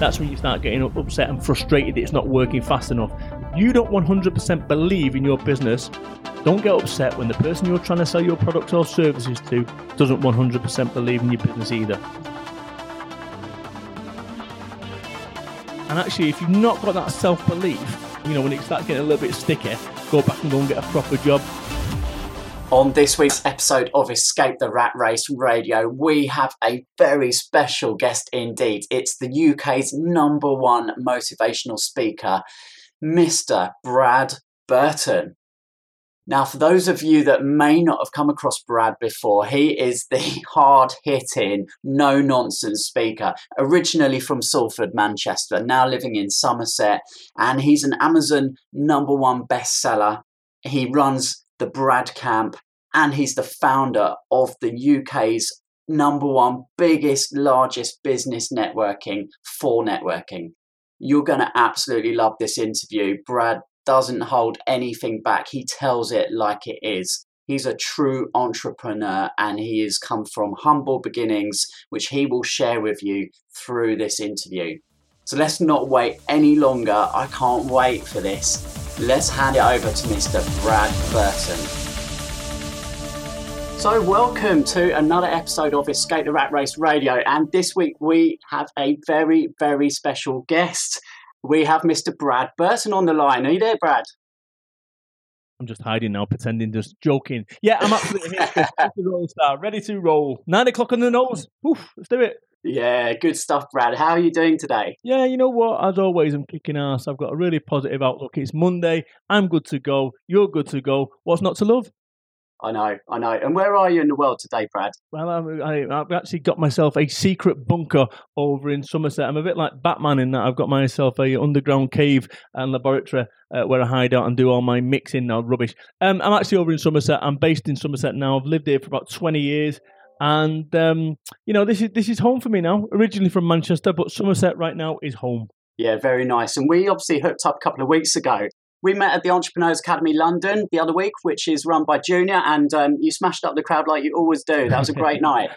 that's when you start getting upset and frustrated that it's not working fast enough. You don't 100% believe in your business, don't get upset when the person you're trying to sell your product or services to doesn't 100% believe in your business either. And actually, if you've not got that self belief, you know, when it starts getting a little bit sticky, go back and go and get a proper job. On this week's episode of Escape the Rat Race Radio, we have a very special guest indeed. It's the UK's number one motivational speaker, Mr. Brad Burton. Now, for those of you that may not have come across Brad before, he is the hard hitting, no nonsense speaker, originally from Salford, Manchester, now living in Somerset, and he's an Amazon number one bestseller. He runs the Brad Camp, and he's the founder of the UK's number one biggest, largest business networking 4 Networking. You're going to absolutely love this interview. Brad doesn't hold anything back. He tells it like it is. He's a true entrepreneur and he has come from humble beginnings, which he will share with you through this interview. So let's not wait any longer. I can't wait for this. Let's hand it over to Mr. Brad Burton. So, welcome to another episode of Escape the Rat Race Radio. And this week we have a very, very special guest we have Mr. Brad Burton on the line. Are you there, Brad? I'm just hiding now, pretending, just joking. Yeah, I'm absolutely here. ready to roll, star. Ready to roll. Nine o'clock on the nose. Oof, let's do it. Yeah, good stuff, Brad. How are you doing today? Yeah, you know what? As always, I'm kicking ass. I've got a really positive outlook. It's Monday. I'm good to go. You're good to go. What's not to love? I know, I know. And where are you in the world today, Brad? Well, I, have actually got myself a secret bunker over in Somerset. I'm a bit like Batman in that I've got myself a underground cave and laboratory uh, where I hide out and do all my mixing now rubbish. Um, I'm actually over in Somerset. I'm based in Somerset now. I've lived here for about 20 years. And um, you know, this is this is home for me now. Originally from Manchester, but Somerset right now is home. Yeah, very nice. And we obviously hooked up a couple of weeks ago we met at the Entrepreneurs Academy London the other week, which is run by Junior, and um, you smashed up the crowd like you always do. That was a great night.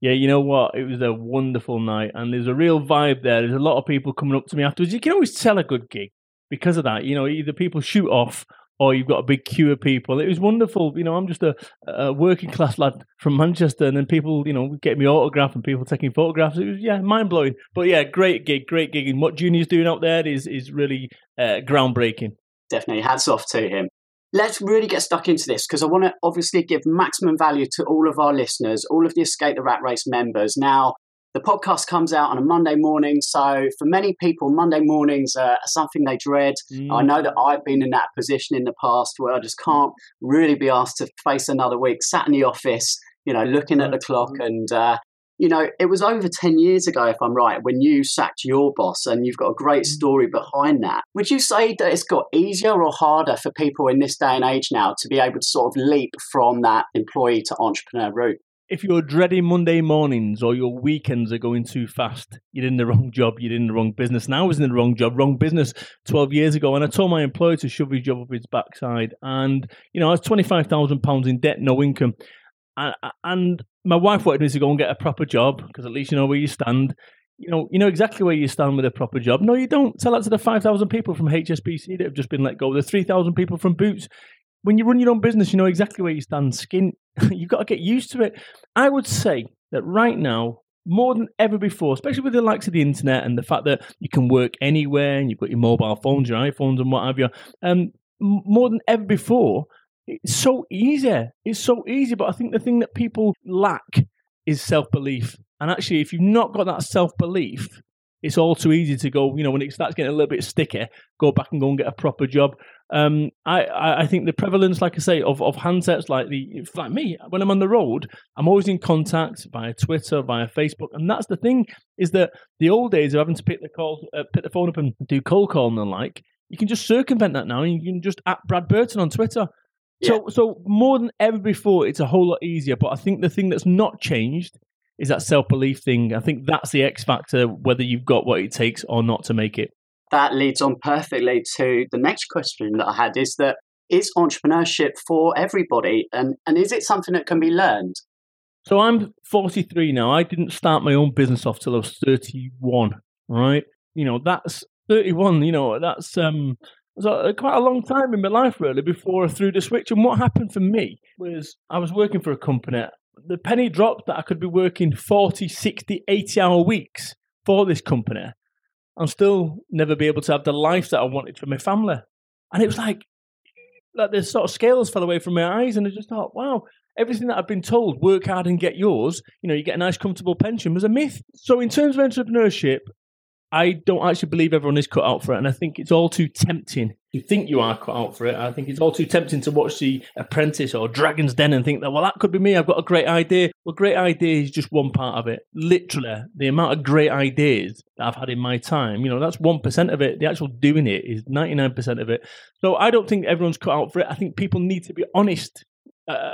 Yeah, you know what? It was a wonderful night, and there's a real vibe there. There's a lot of people coming up to me afterwards. You can always tell a good gig because of that. You know, either people shoot off or you've got a big queue of people. It was wonderful. You know, I'm just a, a working class lad from Manchester, and then people, you know, get me autograph and people taking photographs. It was yeah, mind blowing. But yeah, great gig, great gig, and what Junior's doing out there is is really uh, groundbreaking definitely hats off to him. Let's really get stuck into this because I want to obviously give maximum value to all of our listeners, all of the Escape the Rat Race members. Now, the podcast comes out on a Monday morning, so for many people, Monday mornings are something they dread. Mm. I know that I've been in that position in the past where I just can't really be asked to face another week, sat in the office, you know, looking at the clock and uh, you know, it was over 10 years ago, if I'm right, when you sacked your boss, and you've got a great mm. story behind that. Would you say that it's got easier or harder for people in this day and age now to be able to sort of leap from that employee to entrepreneur route? If you're dreading Monday mornings or your weekends are going too fast, you're in the wrong job, you're in the wrong business. Now I was in the wrong job, wrong business 12 years ago, and I told my employer to shove his job up his backside. And, you know, I was £25,000 in debt, no income and my wife wanted me to go and get a proper job because at least you know where you stand. You know, you know exactly where you stand with a proper job. No, you don't. Tell that to the five thousand people from HSBC that have just been let go. The three thousand people from Boots. When you run your own business, you know exactly where you stand. Skin, you've got to get used to it. I would say that right now, more than ever before, especially with the likes of the internet and the fact that you can work anywhere and you've got your mobile phones, your iPhones, and what have you. Um, more than ever before, it's so easy. It's so easy. But I think the thing that people lack is self belief. And actually, if you've not got that self belief, it's all too easy to go, you know, when it starts getting a little bit sticky, go back and go and get a proper job. Um, I, I think the prevalence, like I say, of, of handsets like the like me, when I'm on the road, I'm always in contact via Twitter, via Facebook, and that's the thing is that the old days of having to pick the call, uh, pick the phone up and do cold calling and the like, you can just circumvent that now. You can just at Brad Burton on Twitter. So, so more than ever before, it's a whole lot easier. But I think the thing that's not changed is that self belief thing. I think that's the X factor, whether you've got what it takes or not to make it. That leads on perfectly to the next question that I had: is that is entrepreneurship for everybody, and and is it something that can be learned? So I'm 43 now. I didn't start my own business off till I was 31. Right. You know, that's 31. You know, that's um, was a, uh, quite a long time in my life really before I threw the switch. And what happened for me was I was working for a company. The penny dropped that I could be working 40, 60, 80 hour weeks for this company and still never be able to have the life that I wanted for my family. And it was like, like the sort of scales fell away from my eyes, and I just thought, wow, everything that I've been told, work hard and get yours, you know, you get a nice, comfortable pension, was a myth. So, in terms of entrepreneurship, I don't actually believe everyone is cut out for it, and I think it's all too tempting to think you are cut out for it. I think it's all too tempting to watch The Apprentice or Dragon's Den and think that, well, that could be me. I've got a great idea. Well, great idea is just one part of it. Literally, the amount of great ideas that I've had in my time, you know, that's 1% of it. The actual doing it is 99% of it. So I don't think everyone's cut out for it. I think people need to be honest uh,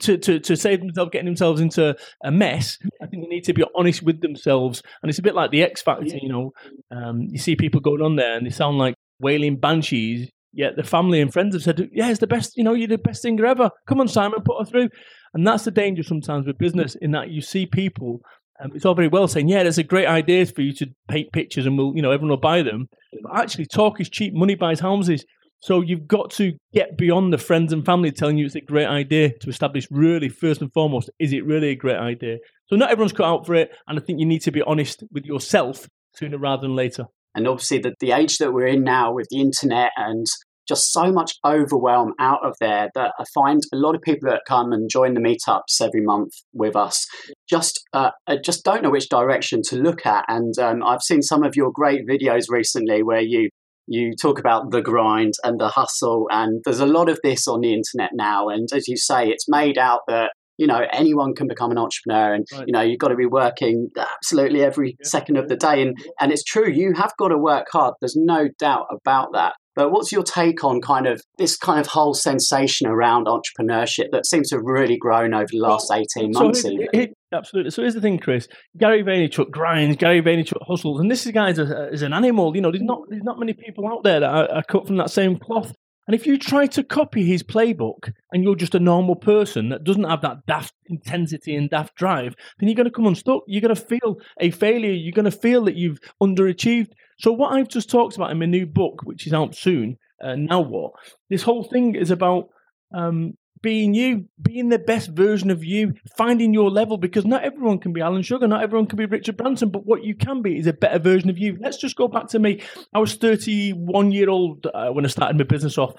to, to, to save themselves getting themselves into a mess, I think they need to be honest with themselves. And it's a bit like the X Factor, you know. Um, you see people going on there and they sound like wailing banshees, yet the family and friends have said, Yeah, it's the best, you know, you're the best singer ever. Come on, Simon, put her through. And that's the danger sometimes with business, in that you see people. Um, it's all very well saying, yeah, there's a great idea for you to paint pictures and we'll, you know, everyone will buy them. But actually, talk is cheap, money buys houses. So you've got to get beyond the friends and family telling you it's a great idea to establish really first and foremost, is it really a great idea? So not everyone's cut out for it, and I think you need to be honest with yourself sooner rather than later. And obviously, the, the age that we're in now with the internet and just so much overwhelm out of there that I find a lot of people that come and join the meetups every month with us just uh, uh just don't know which direction to look at. And um, I've seen some of your great videos recently where you you talk about the grind and the hustle and there's a lot of this on the internet now and as you say it's made out that you know anyone can become an entrepreneur and right. you know you've got to be working absolutely every yeah. second of the day and and it's true you have got to work hard there's no doubt about that but what's your take on kind of this kind of whole sensation around entrepreneurship that seems to have really grown over the last 18 months? So it, it, absolutely. So here's the thing, Chris. Gary Vaynerchuk grinds, Gary Vaynerchuk hustles, and this guy is, is an animal. You know, there's not, there's not many people out there that are, are cut from that same cloth. And if you try to copy his playbook and you're just a normal person that doesn't have that daft intensity and daft drive, then you're going to come unstuck. You're going to feel a failure. You're going to feel that you've underachieved. So, what I've just talked about in my new book, which is out soon, uh, Now What? This whole thing is about um, being you, being the best version of you, finding your level because not everyone can be Alan Sugar, not everyone can be Richard Branson, but what you can be is a better version of you. Let's just go back to me. I was 31 year old uh, when I started my business off.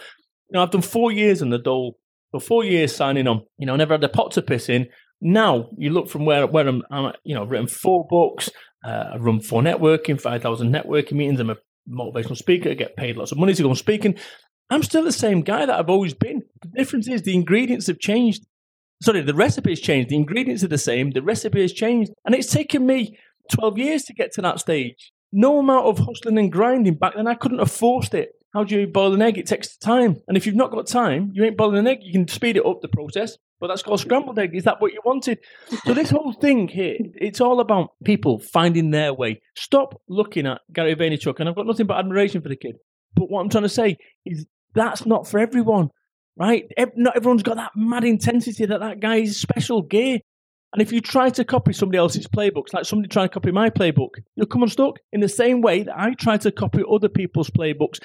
You know, I've done four years in the dole, for four years signing on. You know, I never had a pot to piss in. Now you look from where where I'm, I'm you know, I've written four books. Uh, I run 4 Networking, five thousand networking meetings. I'm a motivational speaker. I get paid lots of money to go on speaking. I'm still the same guy that I've always been. Difference is the ingredients have changed. Sorry, the recipe has changed. The ingredients are the same. The recipe has changed. And it's taken me 12 years to get to that stage. No amount of hustling and grinding back then, I couldn't have forced it. How do you boil an egg? It takes time. And if you've not got time, you ain't boiling an egg. You can speed it up the process, but that's called scrambled egg. Is that what you wanted? So this whole thing here, it's all about people finding their way. Stop looking at Gary Vaynerchuk, and I've got nothing but admiration for the kid. But what I'm trying to say is that's not for everyone, right? Not everyone's got that mad intensity that that guy is special gear. And if you try to copy somebody else's playbooks, like somebody trying to copy my playbook, you'll come unstuck in the same way that I try to copy other people's playbooks.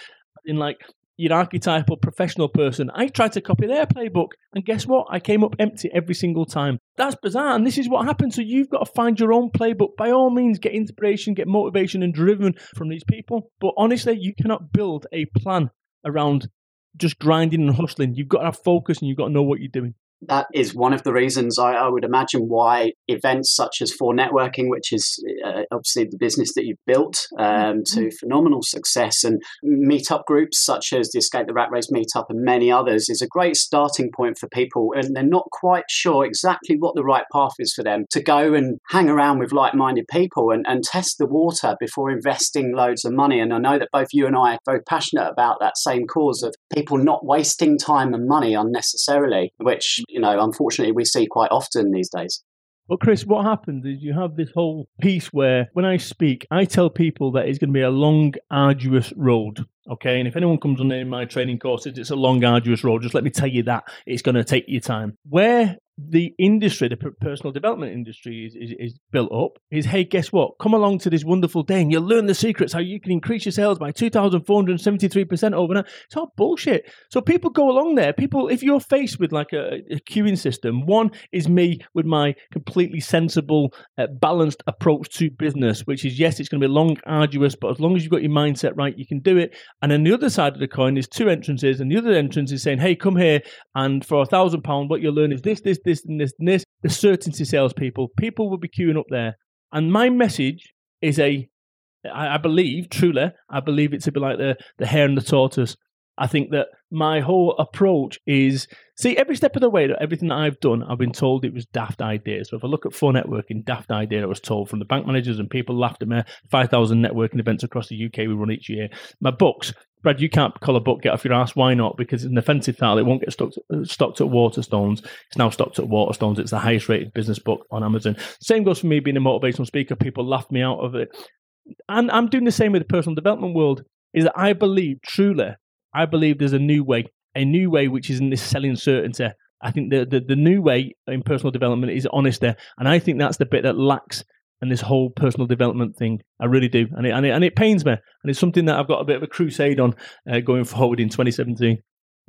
In like your archetypal professional person, I tried to copy their playbook, and guess what? I came up empty every single time. That's bizarre, and this is what happens. So you've got to find your own playbook. By all means, get inspiration, get motivation, and driven from these people. But honestly, you cannot build a plan around just grinding and hustling. You've got to have focus and you've got to know what you're doing that is one of the reasons I, I, would imagine why events such as 4 Networking, which is uh, obviously the business that you've built um, to mm-hmm. phenomenal success, and meetup groups such as the Escape the Rat Race meetup and many others, is a great starting point for people. And they're not quite sure exactly what the right path is for them to go and hang around with like minded people and, and test the water before investing loads of money. And I know that both you and I are very passionate about that same cause of people not wasting time and money unnecessarily, which you know, unfortunately, we see quite often these days. Well, Chris, what happens is you have this whole piece where when I speak, I tell people that it's going to be a long, arduous road. Okay. And if anyone comes on in my training courses, it's a long, arduous road. Just let me tell you that it's going to take you time. Where the industry, the personal development industry, is, is, is, built up is hey, guess what? Come along to this wonderful day and you'll learn the secrets how you can increase your sales by 2,473% overnight. It's all bullshit. So people go along there. People, if you're faced with like a, a queuing system, one is me with my completely sensible, uh, balanced approach to business, which is yes, it's going to be long, arduous, but as long as you've got your mindset right, you can do it. And then the other side of the coin is two entrances, and the other entrance is saying, hey, come here, and for a thousand pound, what you'll learn is this, this, this, and this, and this. The certainty salespeople, people will be queuing up there. And my message is a, I, I believe, truly, I believe it's a bit like the, the hare and the tortoise. I think that my whole approach is see every step of the way that everything that I've done, I've been told it was daft idea. So if I look at 4 Networking, daft idea, I was told from the bank managers and people laughed at me. Five thousand networking events across the UK we run each year. My books, Brad, you can't call a book get off your ass. Why not? Because it's an offensive title. It won't get stocked, stocked at Waterstones. It's now stocked at Waterstones. It's the highest rated business book on Amazon. Same goes for me being a motivational speaker. People laughed me out of it. And I'm doing the same with the personal development world. Is that I believe truly, I believe there's a new way, a new way which isn't this selling certainty. I think the, the, the new way in personal development is honesty. And I think that's the bit that lacks in this whole personal development thing. I really do, and it, and it, and it pains me, and it's something that I've got a bit of a crusade on uh, going forward in 2017.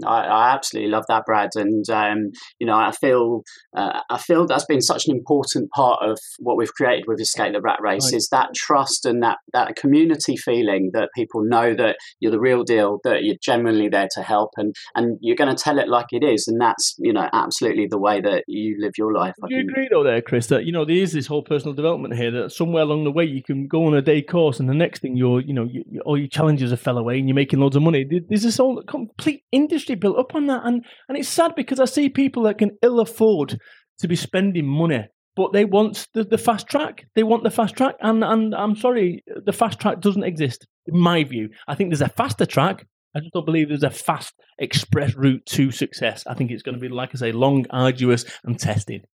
I, I, absolutely love that, Brad, and um, you know I feel uh, I feel that's been such an important part of what we've created with Escape the Rat Race right. is that trust and that that community feeling that people know that you're the real deal, that you're genuinely there to help, and and you're going to tell it like it is, and that's you know absolutely the way that you live your life. Do you agree though, there, Chris? That you know there is this whole personal development here that somewhere along the way you can go on a day course, and the next thing you're you know you, all your challenges are fell away, and you're making loads of money. There's this whole complete industry industry built up on that. And, and it's sad because I see people that can ill afford to be spending money, but they want the, the fast track. They want the fast track. And, and I'm sorry, the fast track doesn't exist, in my view. I think there's a faster track. I just don't believe there's a fast express route to success. I think it's going to be, like I say, long, arduous, and tested.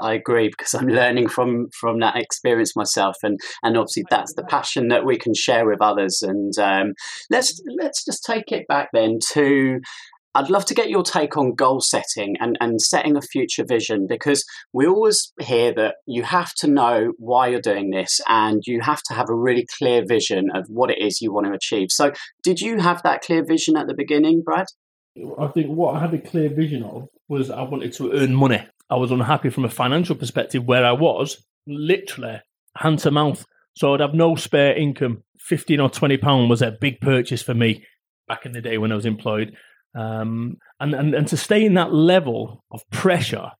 I agree because I'm learning from from that experience myself, and and obviously that's the passion that we can share with others. And um, let's let's just take it back then to. I'd love to get your take on goal setting and, and setting a future vision because we always hear that you have to know why you're doing this and you have to have a really clear vision of what it is you want to achieve. So, did you have that clear vision at the beginning, Brad? I think what I had a clear vision of was I wanted to earn money. I was unhappy from a financial perspective where I was, literally hand to mouth. So I'd have no spare income. 15 or 20 pound was a big purchase for me back in the day when I was employed. Um, and, and, and to stay in that level of pressure,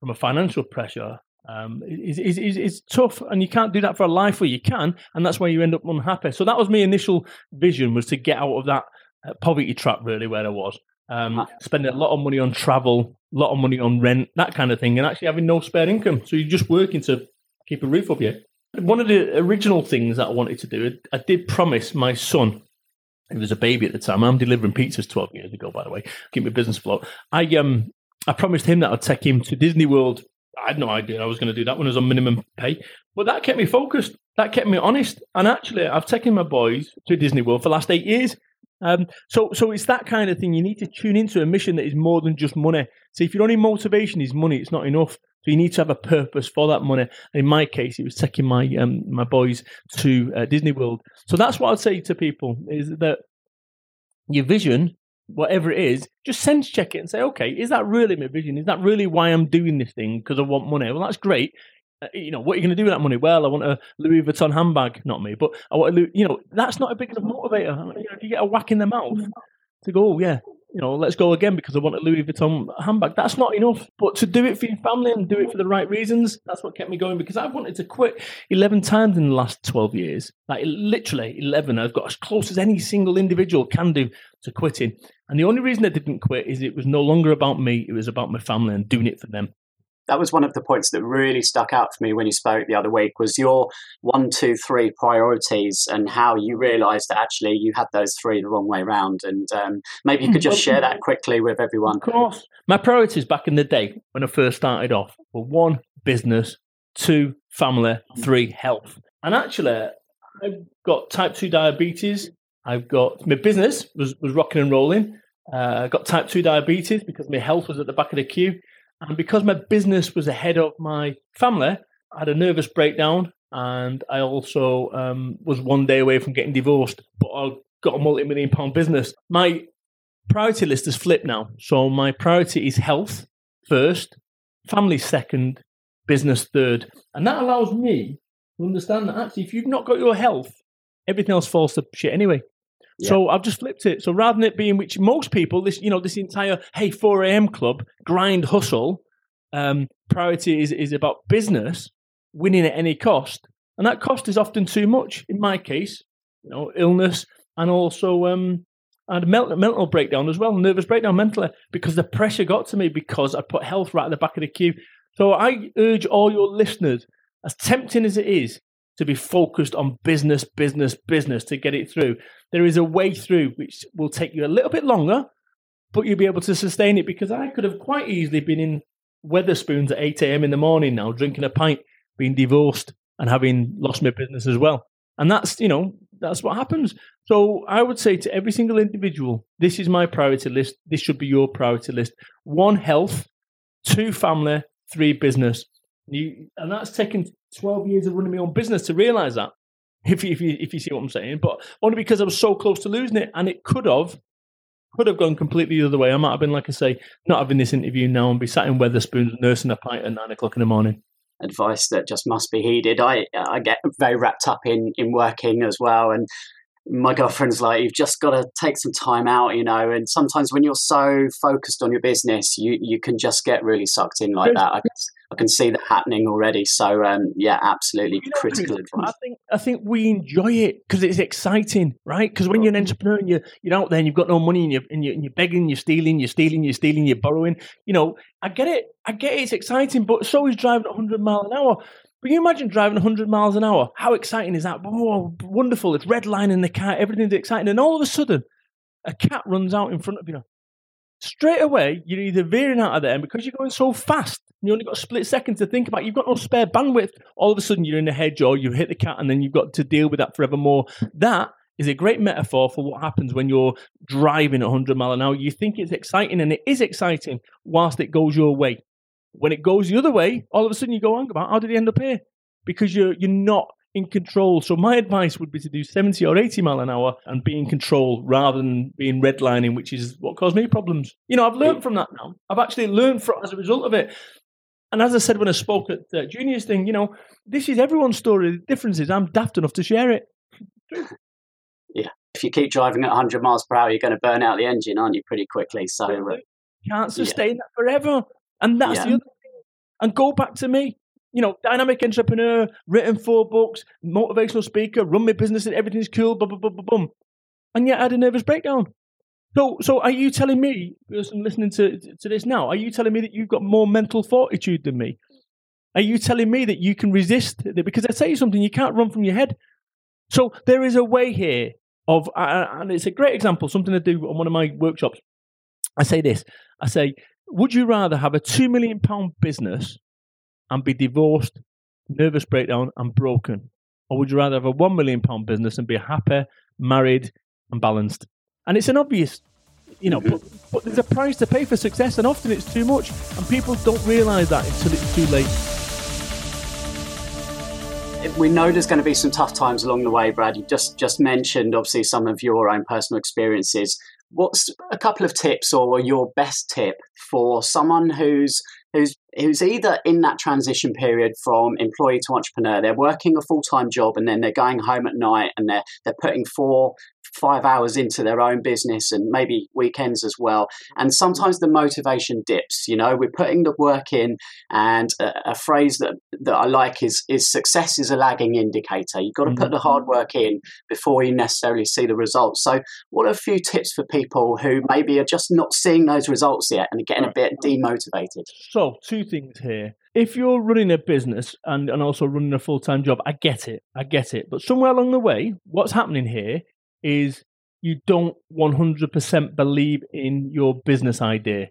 from a financial pressure, um, is, is, is, is tough. And you can't do that for a life where you can. And that's where you end up unhappy. So that was my initial vision was to get out of that uh, poverty trap, really, where I was. Um, spending a lot of money on travel, lot of money on rent, that kind of thing, and actually having no spare income. So you're just working to keep a roof over you. One of the original things that I wanted to do, I did promise my son, he was a baby at the time. I'm delivering pizzas 12 years ago, by the way, keep my business afloat. I um I promised him that I'd take him to Disney World. I had no idea I was going to do that when I was on minimum pay, but that kept me focused. That kept me honest. And actually, I've taken my boys to Disney World for the last eight years. Um, so, so it's that kind of thing. You need to tune into a mission that is more than just money. So, if your only motivation is money, it's not enough. So, you need to have a purpose for that money. in my case, it was taking my um, my boys to uh, Disney World. So, that's what I'd say to people: is that your vision, whatever it is, just sense check it and say, okay, is that really my vision? Is that really why I'm doing this thing? Because I want money. Well, that's great. Uh, you know, what are you going to do with that money? Well, I want a Louis Vuitton handbag, not me, but I want a, you know, that's not a big enough motivator. You know, if you get a whack in the mouth to go, oh, yeah, you know, let's go again because I want a Louis Vuitton handbag. That's not enough. But to do it for your family and do it for the right reasons, that's what kept me going because I've wanted to quit 11 times in the last 12 years. Like literally 11. I've got as close as any single individual can do to quitting. And the only reason I didn't quit is it was no longer about me. It was about my family and doing it for them that was one of the points that really stuck out for me when you spoke the other week was your one two three priorities and how you realized that actually you had those three the wrong way around and um, maybe you could just share that quickly with everyone. Of course. My priorities back in the day when i first started off were one business two family three health. And actually i've got type 2 diabetes. I've got my business was, was rocking and rolling. Uh, I got type 2 diabetes because my health was at the back of the queue And because my business was ahead of my family, I had a nervous breakdown and I also um, was one day away from getting divorced, but I got a multi million pound business. My priority list has flipped now. So my priority is health first, family second, business third. And that allows me to understand that actually, if you've not got your health, everything else falls to shit anyway. So I've just flipped it. So rather than it being which most people, this you know, this entire hey 4 a.m. club grind hustle, um, priority is is about business winning at any cost, and that cost is often too much. In my case, you know, illness and also um, and mental, mental breakdown as well, nervous breakdown mentally because the pressure got to me because I put health right at the back of the queue. So I urge all your listeners, as tempting as it is, to be focused on business, business, business to get it through. There is a way through which will take you a little bit longer, but you'll be able to sustain it because I could have quite easily been in Wetherspoons at 8 a.m. in the morning now, drinking a pint, being divorced, and having lost my business as well. And that's, you know, that's what happens. So I would say to every single individual, this is my priority list. This should be your priority list. One, health, two, family, three, business. You, and that's taken 12 years of running my own business to realize that, if you, if you, if you see what I'm saying. But only because I was so close to losing it. And it could have, could have gone completely the other way. I might have been, like I say, not having this interview now and be sat in Wetherspoons nursing a pint at nine o'clock in the morning advice that just must be heeded. I I get very wrapped up in in working as well, and my girlfriend's like, you've just got to take some time out, you know. And sometimes when you're so focused on your business, you you can just get really sucked in like that. I can, I can see that happening already. So um, yeah, absolutely you know, critical advice. I think I think we enjoy it because it's exciting, right? Because when you're an entrepreneur and you're you're out there and you've got no money and you're and you're, and you're begging, you're stealing, you're stealing, you're stealing, you're borrowing. You know, I get it. I get it. It's exciting, but so is driving at 100 mile an hour. Can you imagine driving 100 miles an hour? How exciting is that? Oh, wonderful. It's red line in the car. Everything's exciting. And all of a sudden, a cat runs out in front of you. Straight away, you're either veering out of there, and because you're going so fast, you only got a split second to think about. You've got no spare bandwidth. All of a sudden, you're in a hedge or you hit the cat, and then you've got to deal with that forevermore. That is a great metaphor for what happens when you're driving 100 mile an hour. You think it's exciting, and it is exciting whilst it goes your way. When it goes the other way, all of a sudden you go, on about how did he end up here? Because you're you're not in control. So my advice would be to do 70 or 80 mile an hour and be in control rather than being redlining, which is what caused me problems. You know, I've learned from that now. I've actually learned from as a result of it. And as I said when I spoke at the juniors thing, you know, this is everyone's story. The difference is I'm daft enough to share it. yeah. If you keep driving at 100 miles per hour, you're going to burn out the engine, aren't you, pretty quickly? So, uh, can't sustain yeah. that forever. And that's yeah. the other thing. And go back to me. You know, dynamic entrepreneur, written four books, motivational speaker, run my business and everything's cool, blah, blah, blah, blah, blah. And yet I had a nervous breakdown. So, so are you telling me, person listening to, to this now, are you telling me that you've got more mental fortitude than me? Are you telling me that you can resist? Because I tell you something, you can't run from your head. So there is a way here of, and it's a great example, something to do on one of my workshops. I say this I say, would you rather have a two million pound business and be divorced, nervous breakdown, and broken, or would you rather have a one million pound business and be happy, married, and balanced? And it's an obvious, you know, but, but there's a price to pay for success, and often it's too much, and people don't realise that until it's too late. We know there's going to be some tough times along the way, Brad. You just just mentioned obviously some of your own personal experiences what's a couple of tips or your best tip for someone who's who's who's either in that transition period from employee to entrepreneur? They're working a full-time job and then they're going home at night and they're they're putting four five hours into their own business and maybe weekends as well. And sometimes the motivation dips. You know, we're putting the work in, and a, a phrase that that I like is is success is a lagging indicator. You've got to mm-hmm. put the hard work in before you necessarily see the results. So, what are a few tips for people who maybe are just not seeing those results yet and are getting a bit demotivated? So, two things here if you're running a business and, and also running a full time job, I get it. I get it. But somewhere along the way, what's happening here is you don't 100% believe in your business idea.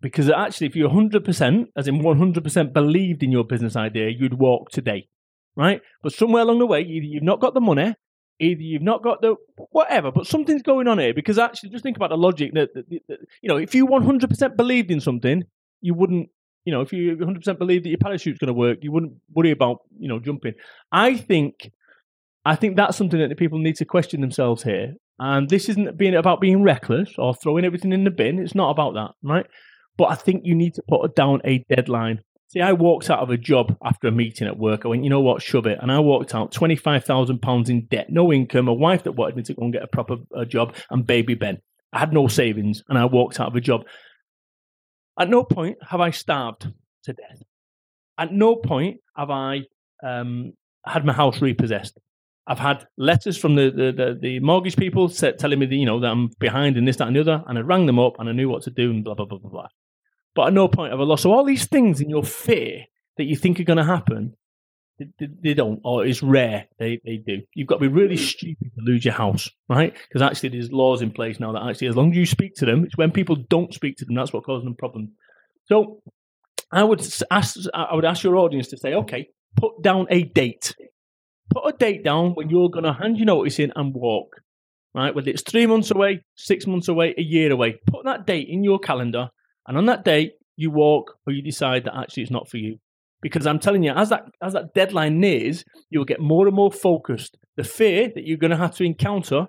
Because actually, if you're 100%, as in 100% believed in your business idea, you'd walk today, right? But somewhere along the way, either you've not got the money, either you've not got the whatever, but something's going on here. Because actually, just think about the logic that, that, that you know, if you 100% believed in something, you wouldn't You know, if you 100% believe that your parachute's going to work, you wouldn't worry about you know jumping. I think, I think that's something that people need to question themselves here. And this isn't being about being reckless or throwing everything in the bin. It's not about that, right? But I think you need to put down a deadline. See, I walked out of a job after a meeting at work. I went, you know what, shove it. And I walked out £25,000 in debt, no income, a wife that wanted me to go and get a proper a job, and baby Ben. I had no savings, and I walked out of a job. At no point have I starved to death. At no point have I um, had my house repossessed. I've had letters from the, the, the, the mortgage people telling me that, you know, that I'm behind in this, that, and the other. And I rang them up and I knew what to do and blah, blah, blah, blah, blah. But at no point have I lost. So all these things in your fear that you think are going to happen, they, they, don't, or it's rare they, they do. You've got to be really stupid to lose your house, right? Because actually, there's laws in place now that actually, as long as you speak to them, it's when people don't speak to them that's what causes them problems. So, I would ask, I would ask your audience to say, okay, put down a date. Put a date down when you're going to hand your notice in and walk, right? Whether it's three months away, six months away, a year away. Put that date in your calendar and on that date you walk or you decide that actually it's not for you. Because I'm telling you, as that as that deadline nears, you'll get more and more focused. The fear that you're going to have to encounter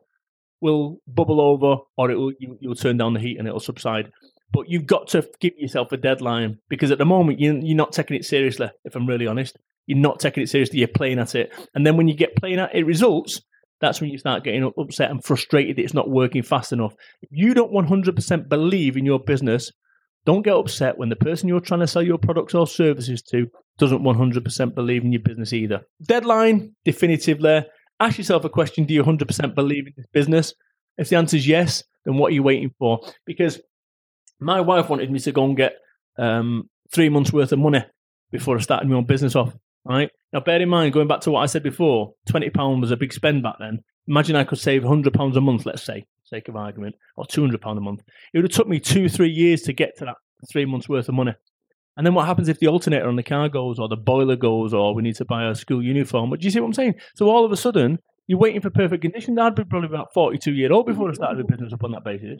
will bubble over, or it will you, will turn down the heat and it'll subside. But you've got to give yourself a deadline because at the moment you, you're not taking it seriously. If I'm really honest, you're not taking it seriously. You're playing at it, and then when you get playing at it results, that's when you start getting upset and frustrated that it's not working fast enough. If you don't 100% believe in your business, don't get upset when the person you're trying to sell your products or services to doesn't 100% believe in your business either. Deadline, definitively. Ask yourself a question Do you 100% believe in this business? If the answer is yes, then what are you waiting for? Because my wife wanted me to go and get um, three months' worth of money before I started my own business off. Right now, bear in mind, going back to what I said before, twenty pound was a big spend back then. Imagine I could save hundred pounds a month, let's say, sake of argument, or two hundred pound a month. It would have took me two, three years to get to that three months worth of money. And then what happens if the alternator on the car goes, or the boiler goes, or we need to buy a school uniform? But do you see what I'm saying? So all of a sudden, you're waiting for perfect conditions. I'd be probably about 42 years old before I started the business up on that basis.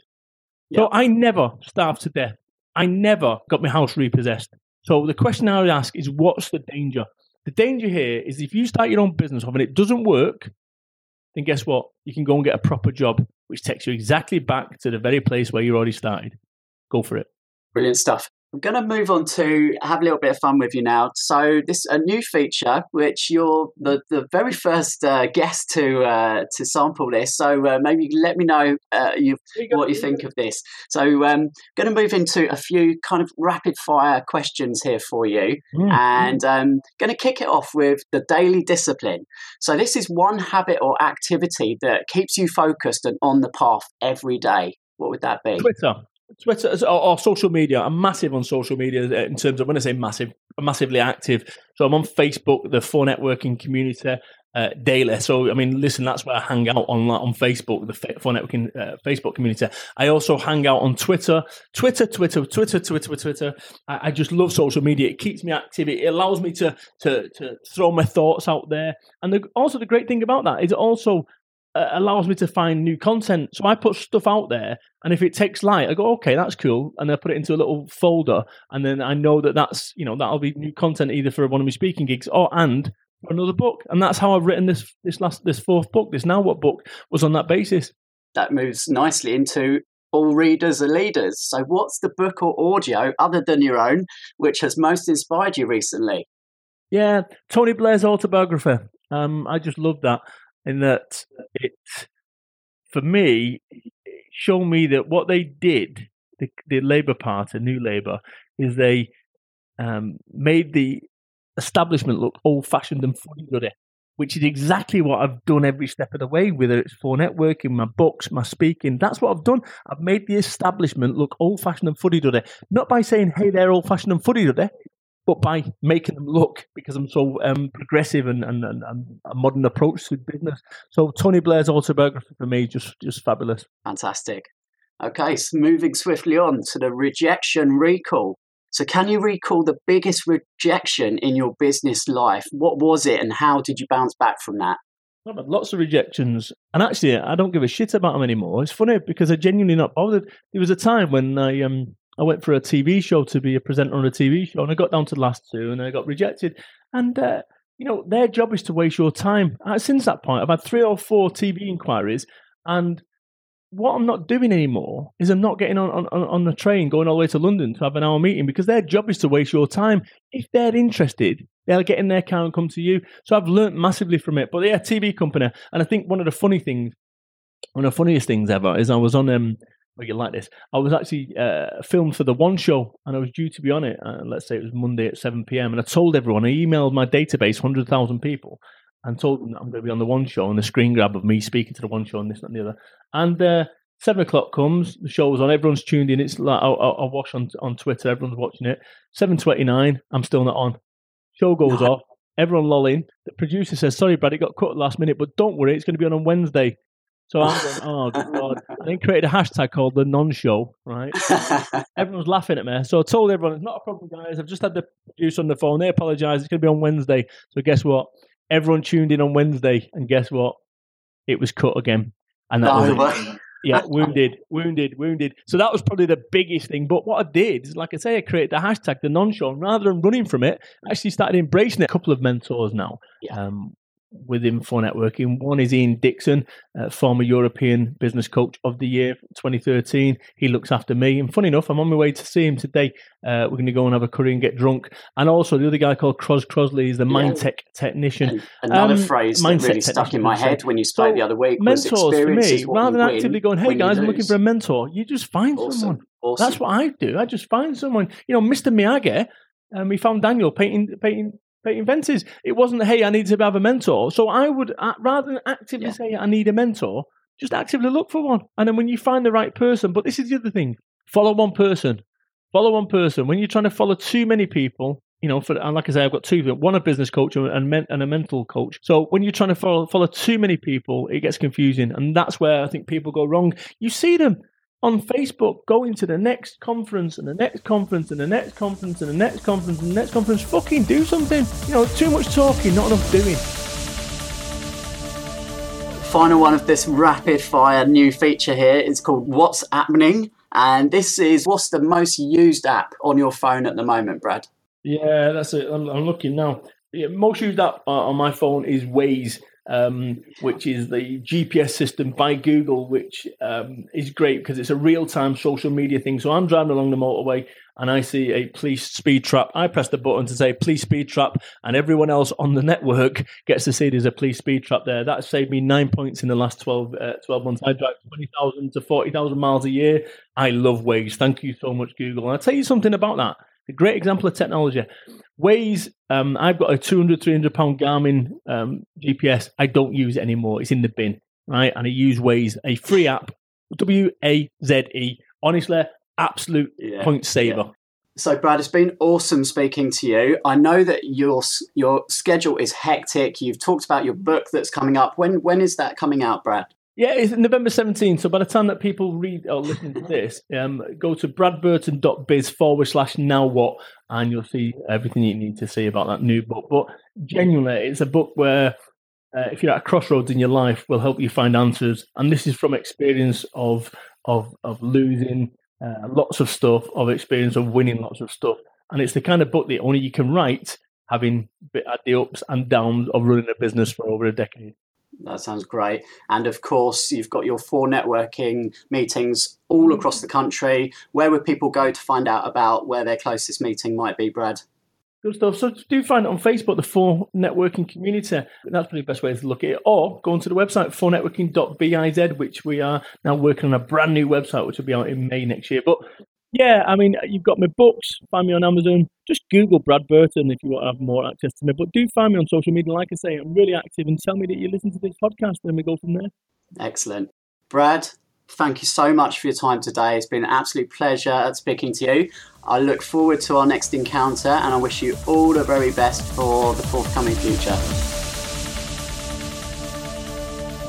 So I never starved to death. I never got my house repossessed. So the question I would ask is, what's the danger? The danger here is if you start your own business off and it doesn't work, then guess what? You can go and get a proper job, which takes you exactly back to the very place where you already started. Go for it. Brilliant stuff. I'm going to move on to have a little bit of fun with you now. So this a new feature, which you're the, the very first uh, guest to uh, to sample this. So uh, maybe let me know uh, you, what you think of this. So um, going to move into a few kind of rapid fire questions here for you, mm. and um, going to kick it off with the daily discipline. So this is one habit or activity that keeps you focused and on the path every day. What would that be? Twitter. Twitter or, or, social media. I'm massive on social media uh, in terms of when I say massive, I'm massively active. So I'm on Facebook, the 4 Networking community. Uh, daily. So, I mean, listen, that's where I hang out on on Facebook, the 4 Networking uh, Facebook community. I also hang out on Twitter, Twitter, Twitter, Twitter, Twitter, Twitter. I, I, just love social media. It keeps me active. It allows me to to to throw my thoughts out there. And the, also, the great thing about that is it also allows me to find new content. So I put stuff out there, and if it takes light, I go, okay, that's cool, and I put it into a little folder, and then I know that that's you know that'll be new content either for one of my speaking gigs or and another book, and that's how I've written this this last this fourth book. This now what book was on that basis. That moves nicely into all readers are leaders. So, what's the book or audio other than your own which has most inspired you recently? Yeah, Tony Blair's autobiography. Um, I just love that in that it, for me, showed me that what they did, the, the Labour Party, New Labour, is they um, made the establishment look old fashioned and funny duddy, which is exactly what I've done every step of the way, whether it's 4 Networking, my books, my speaking. That's what I've done. I've made the establishment look old fashioned and fuddy duddy, not by saying, hey, they're old fashioned and fuddy duddy, but by making them look because I'm so um, progressive and, and, and, and, a modern approach to business. So Tony Blair's autobiography for me just just fabulous. Fantastic. Okay, so moving swiftly on to the rejection recall. So, can you recall the biggest rejection in your business life? What was it, and how did you bounce back from that? I've had lots of rejections, and actually, I don't give a shit about them anymore. It's funny because I'm genuinely not bothered. There was a time when I um I went for a TV show to be a presenter on a TV show, and I got down to the last two, and I got rejected. And uh, you know, their job is to waste your time. Uh, since that point, I've had three or four TV inquiries, and what I'm not doing anymore is I'm not getting on, on, on the train going all the way to London to have an hour meeting because their job is to waste your time. If they're interested, they'll get in their car and come to you. So I've learned massively from it. But yeah, TV company. And I think one of the funny things, one of the funniest things ever is I was on um well, you like this. I was actually uh, filmed for the One Show, and I was due to be on it. Uh, let's say it was Monday at seven pm, and I told everyone. I emailed my database, hundred thousand people, and told them that I'm going to be on the One Show, and the screen grab of me speaking to the One Show, and this and the other. And uh, seven o'clock comes, the show show's on, everyone's tuned in. It's like I'll, I'll watch on on Twitter, everyone's watching it. Seven twenty nine, I'm still not on. Show goes off, everyone lolling. The producer says, "Sorry, Brad, it got cut last minute, but don't worry, it's going to be on on Wednesday." So I'm going, oh god! I then created a hashtag called the non-show. Right? Everyone's laughing at me. So I told everyone, "It's not a problem, guys. I've just had the producer on the phone. They apologise. It's going to be on Wednesday." So guess what? Everyone tuned in on Wednesday, and guess what? It was cut again, and that No was it. yeah, wounded, wounded, wounded. So that was probably the biggest thing. But what I did is, like I say, I created the hashtag, the non-show, and rather than running from it, I actually started embracing it. A couple of mentors now. Yeah. Um, within 4 Networking. One is Ian Dixon, uh, former European Business Coach of the Year 2013. He looks after me. And funny enough, I'm on my way to see him today. Uh, we're going to go and have a curry and get drunk. And also the other guy called Cros Crosley is the Yeah. Mindtech technician. And another Um, phrase that really stuck in my head when you spoke So, the other week was Mentors for me, rather than actively going, "Hey guys, I'm looking for a mentor," you just find Awesome. someone. Awesome. That's what I do. I just find someone. You know, Mr. Miyagi, um, we found Daniel painting, painting, painting fences. It wasn't, hey, I need to have a mentor. So I would, uh, rather than actively Yeah. say I need a mentor, just actively look for one. And then when you find the right person, but this is the other thing: follow one person. Follow one person. When you're trying to follow too many people, you know, for and like I say, I've got two: one a business coach and and, men, and a mental coach. So when you're trying to follow follow too many people, it gets confusing, and that's where I think people go wrong. You see them on Facebook going to the next conference and the next conference and the next conference and the next conference and the next conference. Fucking do something. You know, too much talking, not enough doing. Final one of this rapid fire new feature here is called What's Happening. And this is what's the most used app on your phone at the moment, Brad? Yeah, that's it. I'm, I'm looking now. Yeah, most used app uh, on my phone is Waze, um, which is the GPS system by Google, which um, is great because it's a real time social media thing. So I'm driving along the motorway and I see a police speed trap. I press the button to say police speed trap, and everyone else on the network gets to see there's a police speed trap there. That saved me nine points in the last 12, uh, 12 months. I drive 20,000 to 40,000 miles a year. I love Waze. Thank you so much, Google. And I'll tell you something about that. A great example of technology. Waze, um, I've got a 200, 300 pound Garmin um, GPS. I don't use it anymore. It's in the bin, right? And I use Waze, a free app, W A Z E. Honestly, absolute Yeah. point saver. So, Brad, it's been awesome speaking to you. I know that your your schedule is hectic. You've talked about your book that's coming up. When when is that coming out, Brad? Yeah, it's November 17th. So by the time that people read or listen to this, um, go to bradburton.biz forward slash now what, and you'll see everything you need to see about that new book. But genuinely, it's a book where uh, if you're at a crossroads in your life, will help you find answers. And this is from experience of of of losing uh, lots of stuff, of experience of winning lots of stuff. And it's the kind of book that only you can write having at the ups and downs of running a business for over a decade. That sounds great. And of course, you've got your 4 Networking meetings all mm-hmm. across the country. Where would people go to find out about where their closest meeting might be, Brad? Good stuff. So do find it on Facebook, the 4 Networking Community. That's probably the best way to look at it. Or go onto the website, 4networking.biz, which we are now working on a brand new website, which will be out in May next year. But yeah, I mean, uh, you've got my books. Find me on Amazon. Just Google Brad Burton if you want to have more access to me. But do find me on social media. Like I say, I'm really active and tell me that you listen to this podcast, and we go from there. Excellent. Brad, thank you so much for your time today. It's been an absolute pleasure speaking to you. I look forward to our next encounter and I wish you all the very best for the forthcoming future.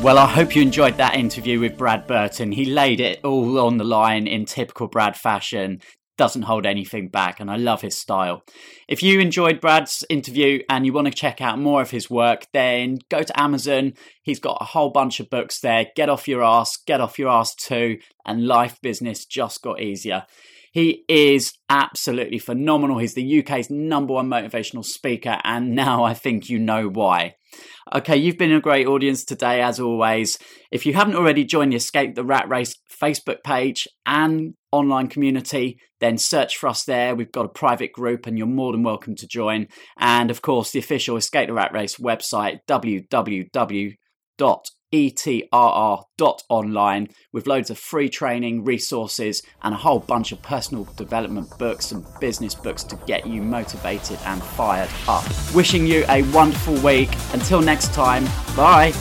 Well, I hope you enjoyed that interview with Brad Burton. He laid it all on the line in typical Brad fashion, doesn't hold anything back, and I love his style. If you enjoyed Brad's interview and you want to check out more of his work, then go to Amazon. He's got a whole bunch of books there. Get off your ass, get off your ass too, and life business just got easier. He is absolutely phenomenal. He's the UK's number one motivational speaker, and now I think you know why. Okay, you've been a great audience today, as always. If you haven't already joined the Escape the Rat Race Facebook page and online community, then search for us there. We've got a private group, and you're more than welcome to join. And of course, the official Escape the Rat Race website, www etrr.online with loads of free training, resources, and a whole bunch of personal development books and business books to get you motivated and fired up. Wishing you a wonderful week. Until next time, bye.